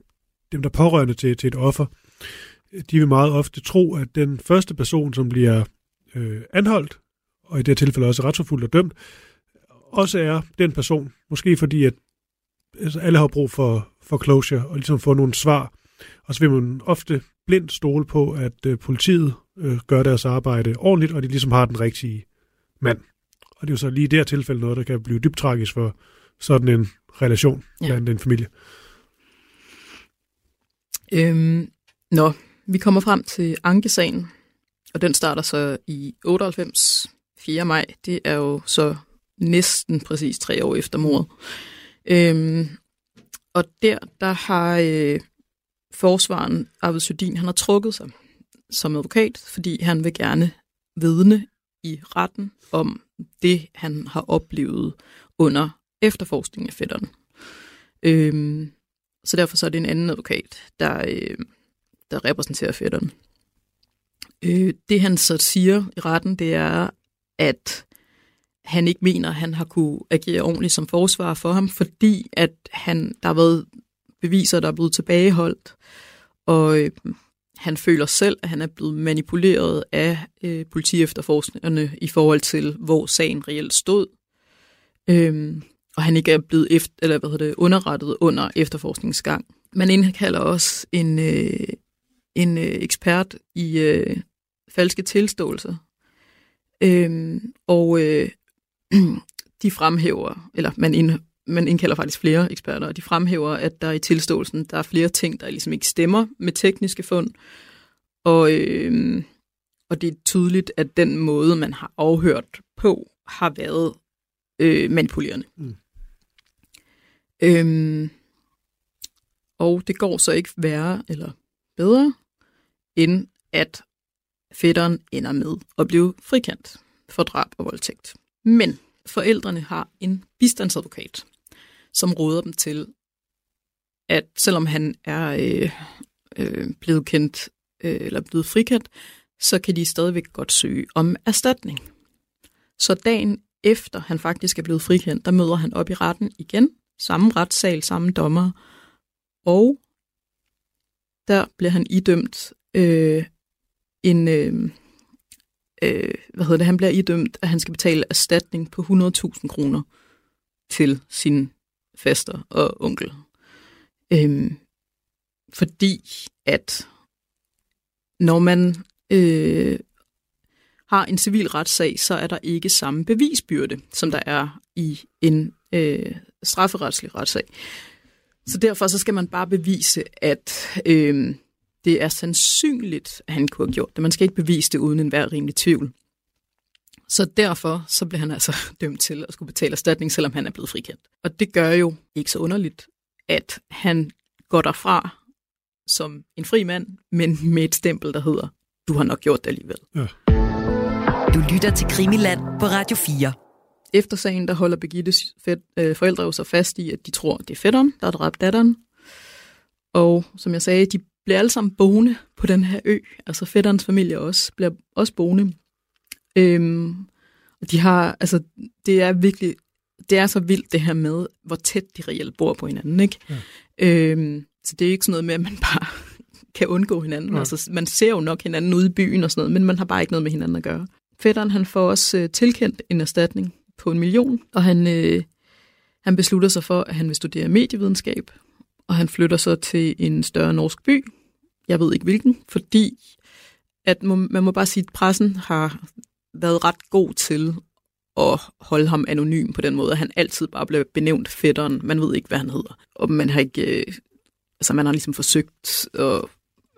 dem, der pårørende til, til et offer, de vil meget ofte tro, at den første person, som bliver øh, anholdt, og i det tilfælde også retsforfulgt og dømt, også er den person, måske fordi, at altså, alle har brug for, for closure, og ligesom få nogle svar, og så vil man ofte blindt stole på, at øh, politiet øh, gør deres arbejde ordentligt, og de ligesom har den rigtige mand. Og det er jo så lige i det her tilfælde noget, der kan blive dybt tragisk for sådan en relation ja. blandt en familie. Øhm, nå, vi kommer frem til ankesagen, og den starter så i 98, 4. maj. Det er jo så næsten præcis tre år efter mordet. Øhm, og der, der har øh, forsvaren Arvid Sydin, han har trukket sig som advokat, fordi han vil gerne vidne i retten om det, han har oplevet under efterforskningen af fætteren. Øhm, så derfor så er det en anden advokat, der, øh, der repræsenterer fætteren. Øh, det han så siger i retten, det er, at han ikke mener, at han har kunne agere ordentligt som forsvarer for ham, fordi at han, der har været beviser, der er blevet tilbageholdt, og øh, han føler selv, at han er blevet manipuleret af øh, politiefterforskningerne i forhold til, hvor sagen reelt stod. Øhm, og han ikke er blevet efter, eller hvad hedder det, underrettet under efterforskningsgang. Man indkalder også en, øh, en øh, ekspert i øh, falske tilståelser. Øhm, og øh, de fremhæver, eller man, ind, man indkalder faktisk flere eksperter, og de fremhæver, at der i tilståelsen, der er flere ting, der ligesom ikke stemmer med tekniske fund. Og, øh, og det er tydeligt, at den måde, man har afhørt på, har været øh, manipulerende. Mm. Øhm, og det går så ikke værre eller bedre, end at fætteren ender med at blive frikendt for drab og voldtægt. Men forældrene har en bistandsadvokat, som råder dem til, at selvom han er øh, øh, blevet kendt øh, eller blevet frikendt, så kan de stadigvæk godt søge om erstatning. Så dagen efter han faktisk er blevet frikendt, der møder han op i retten igen, samme retssal, samme dommer, og der bliver han idømt øh, en, øh, øh, hvad hedder det, han bliver idømt, at han skal betale erstatning på 100.000 kroner til sin faster og onkel. Øhm, fordi at når man øh, har en civil retssag, så er der ikke samme bevisbyrde, som der er i en øh, strafferetslig retssag. Så derfor så skal man bare bevise, at øh, det er sandsynligt, at han kunne have gjort det. Man skal ikke bevise det uden enhver rimelig tvivl. Så derfor så bliver han altså dømt til at skulle betale erstatning, selvom han er blevet frikendt. Og det gør jo ikke så underligt, at han går derfra som en fri mand, men med et stempel, der hedder, du har nok gjort det alligevel. Ja. Du lytter til Krimiland på Radio 4. Efter sagen, der holder Birgittes øh, forældre jo så fast i, at de tror, det er fætteren, der har dræbt datteren. Og som jeg sagde, de bliver alle sammen boende på den her ø. Altså fætterens familie også bliver også boende. Øhm, de har, altså, det er virkelig, det er så vildt det her med, hvor tæt de reelt bor på hinanden, ikke? Ja. Øhm, så det er ikke sådan noget med, at man bare kan undgå hinanden. Ja. Altså, man ser jo nok hinanden ude i byen og sådan noget, men man har bare ikke noget med hinanden at gøre. Fætteren, han får også øh, tilkendt en erstatning på en million, og han, øh, han beslutter sig for, at han vil studere medievidenskab, og han flytter så til en større norsk by. Jeg ved ikke hvilken, fordi at man må bare sige, at pressen har været ret god til at holde ham anonym på den måde, at han altid bare blev benævnt fætteren. Man ved ikke, hvad han hedder. Og man har ikke... Øh, altså man har ligesom forsøgt at,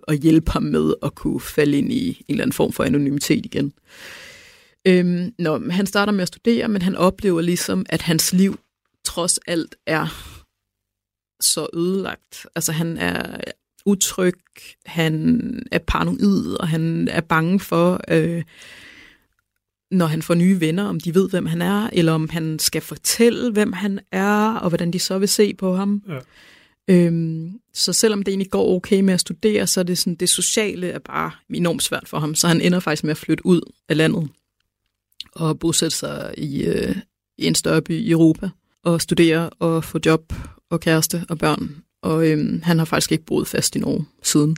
at hjælpe ham med at kunne falde ind i en eller anden form for anonymitet igen. Øhm, når han starter med at studere, men han oplever ligesom, at hans liv trods alt er så ødelagt. Altså han er utryg, han er paranoid, og han er bange for, øh, når han får nye venner, om de ved, hvem han er, eller om han skal fortælle, hvem han er, og hvordan de så vil se på ham. Ja. Øhm, så selvom det egentlig går okay med at studere, så er det sådan, det sociale er bare enormt svært for ham, så han ender faktisk med at flytte ud af landet og bosætte sig i, øh, i en større by i Europa og studere og få job og kæreste og børn. Og øhm, han har faktisk ikke boet fast i Norge siden.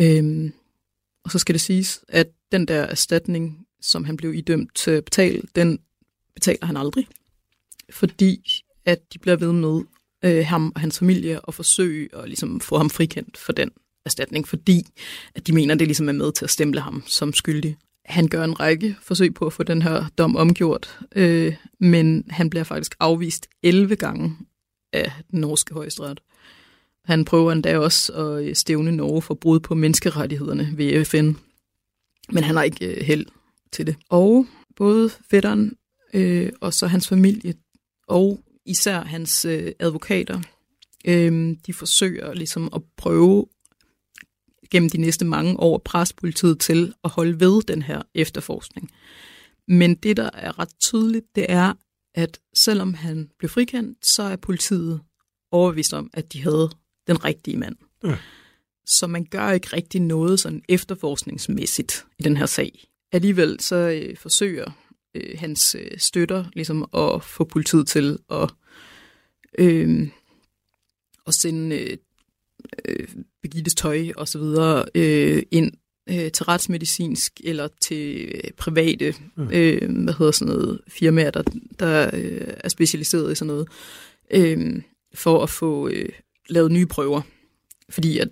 Øhm, og så skal det siges, at den der erstatning, som han blev idømt til at betale, den betaler han aldrig. Fordi at de bliver ved med øh, ham og hans familie og forsøge at ligesom, få ham frikendt for den erstatning, fordi at de mener, at det ligesom er med til at stemple ham som skyldig. Han gør en række forsøg på at få den her dom omgjort, øh, men han bliver faktisk afvist 11 gange af den norske højesteret. Han prøver endda også at øh, stævne Norge for brud på menneskerettighederne ved FN, men han har ikke øh, held til det. Og både fætteren øh, og så hans familie og især hans øh, advokater, øh, de forsøger ligesom at prøve gennem de næste mange år at presse politiet til at holde ved den her efterforskning. Men det, der er ret tydeligt, det er, at selvom han blev frikendt, så er politiet overbevist om, at de havde den rigtige mand. Ja. Så man gør ikke rigtig noget sådan efterforskningsmæssigt i den her sag. Alligevel så øh, forsøger øh, hans øh, støtter ligesom at få politiet til at, øh, at sende øh, øh, Begittes tøj og så videre øh, ind øh, til retsmedicinsk eller til øh, private øh, hvad hedder sådan noget, firmaer, der, der øh, er specialiseret i sådan noget, øh, for at få øh, lavet nye prøver. Fordi at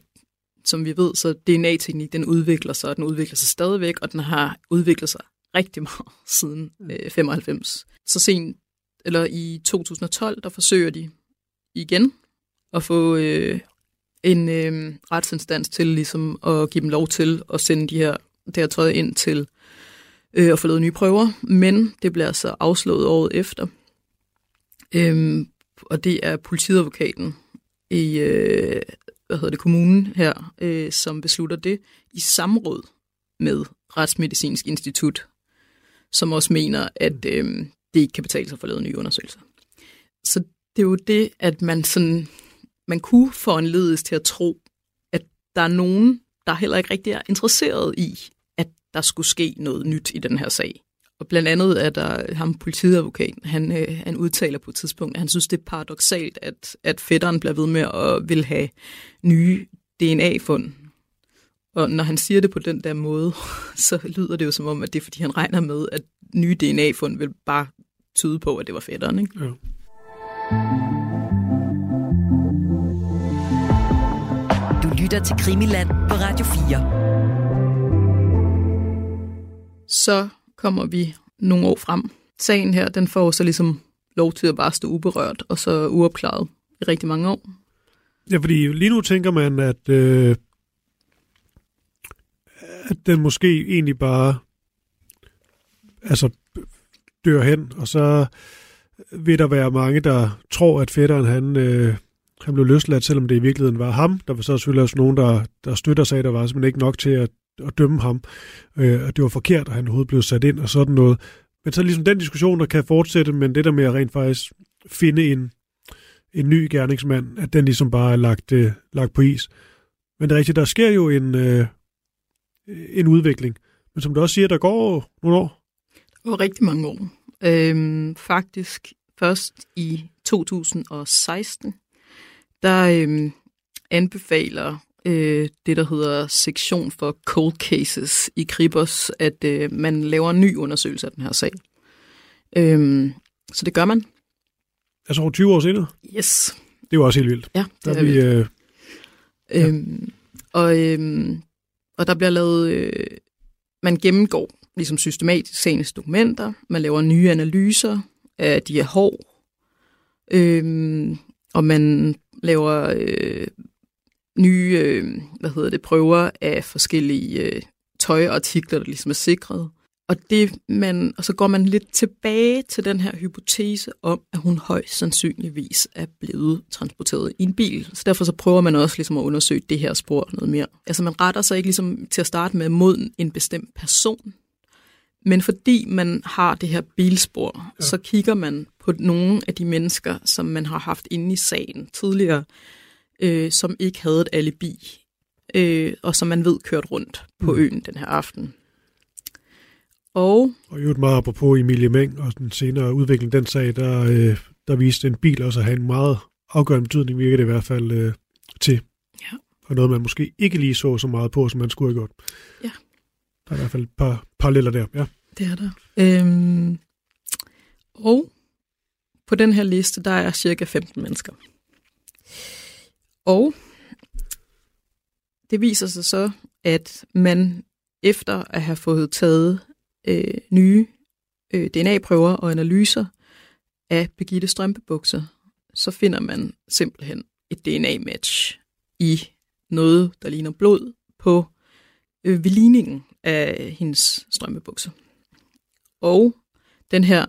som vi ved, så DNA-teknik, den udvikler sig, og den udvikler sig stadigvæk, og den har udviklet sig rigtig meget siden øh, 95. Så sent, eller i 2012, der forsøger de igen at få øh, en øh, retsinstans til ligesom at give dem lov til at sende de her, det her tøj ind til øh, at få lavet nye prøver, men det bliver så afslået året efter. Øh, og det er politiadvokaten i øh, hvad hedder det, kommunen her, øh, som beslutter det i samråd med Retsmedicinsk Institut, som også mener, at øh, det ikke kan betale sig for at lave nye undersøgelser. Så det er jo det, at man sådan, man kunne foranledes til at tro, at der er nogen, der heller ikke rigtig er interesseret i, at der skulle ske noget nyt i den her sag. Og blandt andet er der ham politiadvokaten, han, øh, han udtaler på et tidspunkt, at han synes, det er paradoxalt, at, at fætteren bliver ved med at vil have nye DNA-fund. Og når han siger det på den der måde, så lyder det jo som om, at det er, fordi han regner med, at nye DNA-fund vil bare tyde på, at det var fætteren. Ikke? Ja. Du lytter til Krimiland på Radio 4. Så kommer vi nogle år frem. Sagen her, den får så ligesom lov til at bare stå uberørt, og så uopklaret i rigtig mange år. Ja, fordi lige nu tænker man, at, øh, at den måske egentlig bare altså, dør hen, og så vil der være mange, der tror, at fætteren han, øh, han blev løsladt, selvom det i virkeligheden var ham. Der var så selvfølgelig også nogen, der, der støtter sig, der var simpelthen ikke nok til at, at dømme ham, øh, at det var forkert, at han overhovedet blev sat ind og sådan noget. Men så ligesom den diskussion, der kan fortsætte, men det der med at rent faktisk finde en, en ny gerningsmand, at den ligesom bare er lagt, øh, lagt på is. Men det er rigtigt, der sker jo en, øh, en udvikling. Men som du også siger, der går nogle år. var rigtig mange år. Øhm, faktisk først i 2016, der øhm, anbefaler øh, det, der hedder sektion for cold cases i Kribos, at øh, man laver en ny undersøgelse af den her sag. Øhm, så det gør man. Altså over 20 år senere? Yes. Det er jo også helt vildt. Ja, det der er vi, vildt. Øh, ja. øhm, og, øhm, og der bliver lavet... Øh, man gennemgår ligesom systematisk sagens dokumenter, man laver nye analyser af de her hår, øhm, og man laver øh, nye øh, hvad hedder det, prøver af forskellige øh, tøjartikler, der ligesom er sikret. Og, det, man, og så går man lidt tilbage til den her hypotese om, at hun højst sandsynligvis er blevet transporteret i en bil. Så derfor så prøver man også ligesom at undersøge det her spor noget mere. Altså man retter sig ikke ligesom til at starte med mod en bestemt person, men fordi man har det her bilspor, ja. så kigger man på nogle af de mennesker, som man har haft inde i sagen tidligere, øh, som ikke havde et alibi, øh, og som man ved kørt rundt på mm. øen den her aften. Og, og jo et meget apropos Emilie Meng og den senere udvikling den sag, der, øh, der viste en bil også at have en meget afgørende betydning, virker det i hvert fald øh, til. Ja. Og noget, man måske ikke lige så så meget på, som man skulle have gjort. Ja. Der er i hvert fald et par paralleller der, ja. Det er der. Øhm, og på den her liste, der er cirka 15 mennesker. Og det viser sig så, at man efter at have fået taget øh, nye øh, DNA-prøver og analyser af Begitte strømpebukser, så finder man simpelthen et DNA-match i noget, der ligner blod på øh, ved ligningen af hendes strømpebukser. Og den her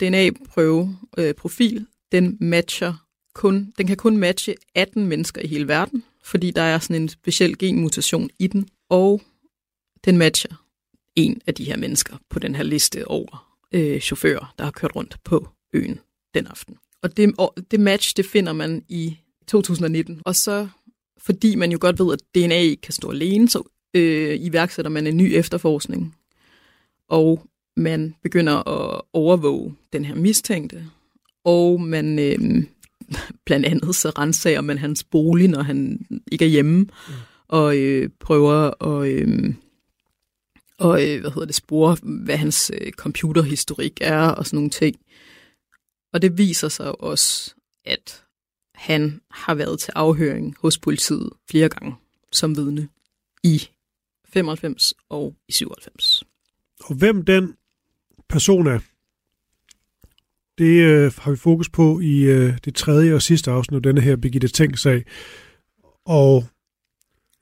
DNA-prøve øh, profil, den matcher kun, den kan kun matche 18 mennesker i hele verden, fordi der er sådan en speciel genmutation i den, og den matcher en af de her mennesker på den her liste over øh, chauffører, der har kørt rundt på øen den aften. Og det, og det match, det finder man i 2019. Og så, fordi man jo godt ved, at DNA ikke kan stå alene, så øh, iværksætter man en ny efterforskning. Og man begynder at overvåge den her mistænkte, og man øh, blandt andet så renser man hans bolig, når han ikke er hjemme, mm. og øh, prøver at øh, og, øh, hvad hedder det, spore, hvad hans øh, computerhistorik er og sådan nogle ting. Og det viser sig også, at han har været til afhøring hos politiet flere gange som vidne i 95 og i 97. Og hvem den person er, det øh, har vi fokus på i øh, det tredje og sidste afsnit af denne her Birgitte Tænk-sag. Og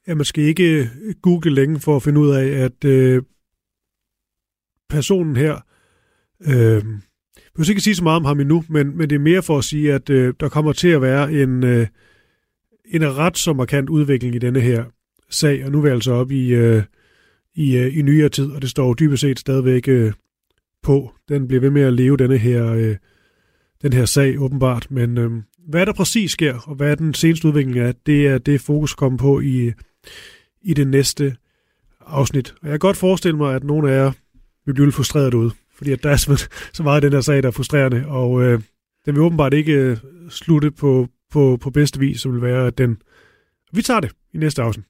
ja, man skal ikke øh, google længe for at finde ud af, at øh, personen her, øh, vil ikke sige så meget om ham endnu, men, men det er mere for at sige, at øh, der kommer til at være en, øh, en ret så markant udvikling i denne her sag, og nu er vi altså op i, øh, i, øh, i nyere tid, og det står dybest set stadigvæk øh, på. Den bliver ved med at leve, denne her, øh, den her sag, åbenbart. Men øh, hvad der præcis sker, og hvad den seneste udvikling er, det er det fokus kommer på i, i det næste afsnit. Og jeg kan godt forestille mig, at nogle af jer vil blive frustreret ud, fordi at der er så meget af den her sag, der er frustrerende, og øh, den vil åbenbart ikke øh, slutte på, på, på bedste vis, som vil være, at den... Vi tager det i næste afsnit.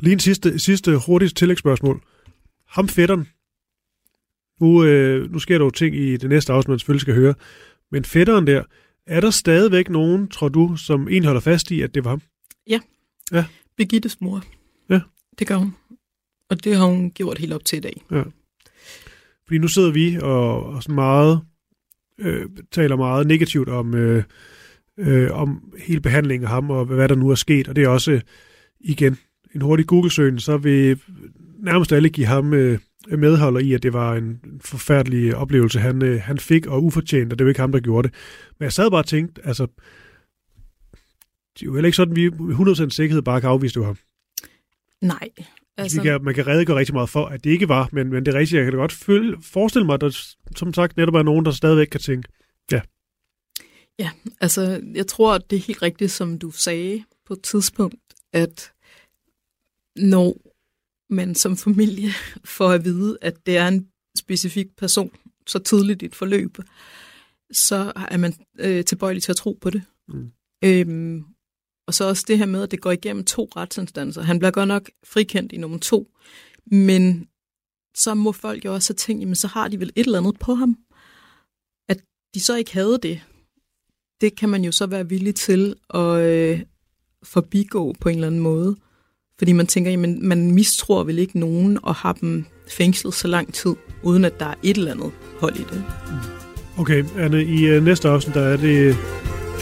Lige en sidste, sidste hurtigt tillægsspørgsmål. Ham fætteren. Nu, øh, nu sker der jo ting i det næste afsnit, man selvfølgelig skal høre. Men fætteren der, er der stadigvæk nogen, tror du, som en holder fast i, at det var ham? Ja. Ja. Birgittes mor. Ja. Det gør hun. Og det har hun gjort helt op til i dag. Ja. Fordi nu sidder vi og, og sådan meget, øh, taler meget negativt om, øh, øh, om hele behandlingen af ham, og hvad der nu er sket. Og det er også, øh, igen, en hurtig Google-søgning, så vil nærmest alle give ham øh, medholder i, at det var en forfærdelig oplevelse, han, øh, han fik, og ufortjent, og det var ikke ham, der gjorde det. Men jeg sad bare og tænkte, altså, det er jo heller ikke sådan, at vi 100% sikkerhed bare kan afvise det ham. Nej. Altså... Vi kan, man kan redegøre rigtig meget for, at det ikke var, men, men det er rigtigt, jeg kan da godt føle, forestille mig, at der som sagt netop er nogen, der stadigvæk kan tænke, ja. Ja, altså jeg tror, det er helt rigtigt, som du sagde på et tidspunkt, at når man som familie får at vide, at det er en specifik person så tidligt i et forløb, så er man øh, tilbøjelig til at tro på det. Mm. Øhm, og så også det her med, at det går igennem to retsinstanser. Han bliver godt nok frikendt i nummer to, men så må folk jo også have tænkt, jamen så har de vel et eller andet på ham. At de så ikke havde det, det kan man jo så være villig til at øh, forbigå på en eller anden måde. Fordi man tænker, jamen man mistror vel ikke nogen og har dem fængslet så lang tid, uden at der er et eller andet hold i det. Okay, Anne, i uh, næste afsnit, der er det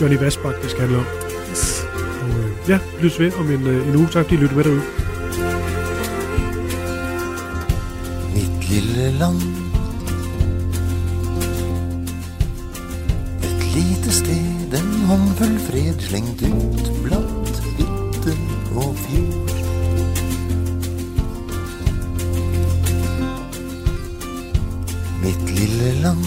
Johnny Vasbak, det skal handle om. Yes. Og uh, ja, lyt ved om en, uh, en uge. Tak, fordi I lytter med derude. Mit lille land Et lite sted, en håndfull fred slengt ut blant lille land.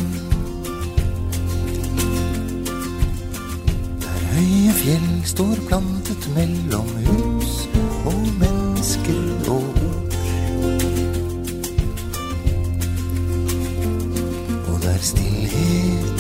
Der høye fjell står plantet mellom hus og mennesker og ord. Og der stillhet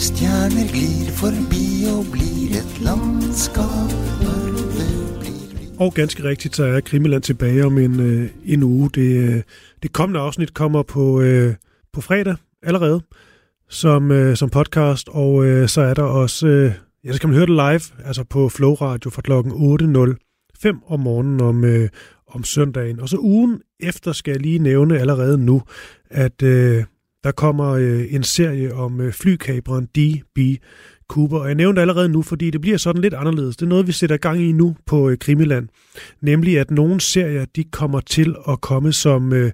stjerner glir forbi og blir et landskap og ganske rigtigt, så er Krimiland tilbage om en, øh, en uge. Det, øh, det kommende afsnit kommer på, øh, på fredag allerede som, øh, som podcast, og øh, så er der også, øh, ja, så kan man høre det live, altså på Flow Radio fra klokken 8.05 om morgenen om, øh, om søndagen. Og så ugen efter skal jeg lige nævne allerede nu, at øh, der kommer øh, en serie om øh, flykaberen D.B. Cooper. Og jeg nævnte allerede nu, fordi det bliver sådan lidt anderledes. Det er noget, vi sætter gang i nu på øh, Krimiland. Nemlig, at nogle serier, de kommer til at komme som... Øh,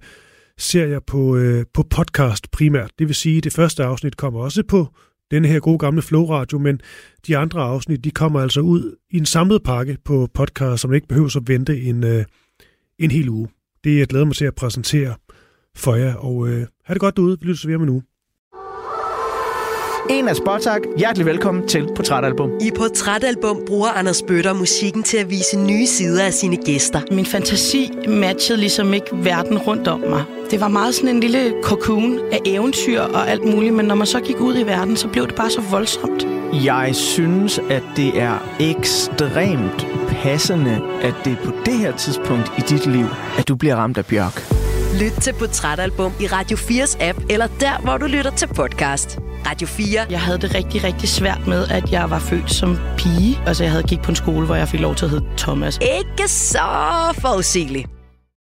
serier på, øh, på podcast primært. Det vil sige, at det første afsnit kommer også på den her gode gamle Flow Radio, men de andre afsnit, de kommer altså ud i en samlet pakke på podcast, som ikke behøver at vente en, øh, en hel uge. Det jeg glæder mig til at præsentere for jer, og øh, have det godt derude. Vi lytter så videre med nu. En af Spotak. Hjertelig velkommen til Portrætalbum. I Portrætalbum bruger Anders Bøtter musikken til at vise nye sider af sine gæster. Min fantasi matchede ligesom ikke verden rundt om mig. Det var meget sådan en lille cocoon af eventyr og alt muligt, men når man så gik ud i verden, så blev det bare så voldsomt. Jeg synes, at det er ekstremt passende, at det er på det her tidspunkt i dit liv, at du bliver ramt af Bjørk. Lyt til Portrætalbum i Radio 4's app, eller der, hvor du lytter til podcast. Radio 4. Jeg havde det rigtig, rigtig svært med, at jeg var født som pige. Altså, jeg havde gik på en skole, hvor jeg fik lov til at hedde Thomas. Ikke så forudsigeligt.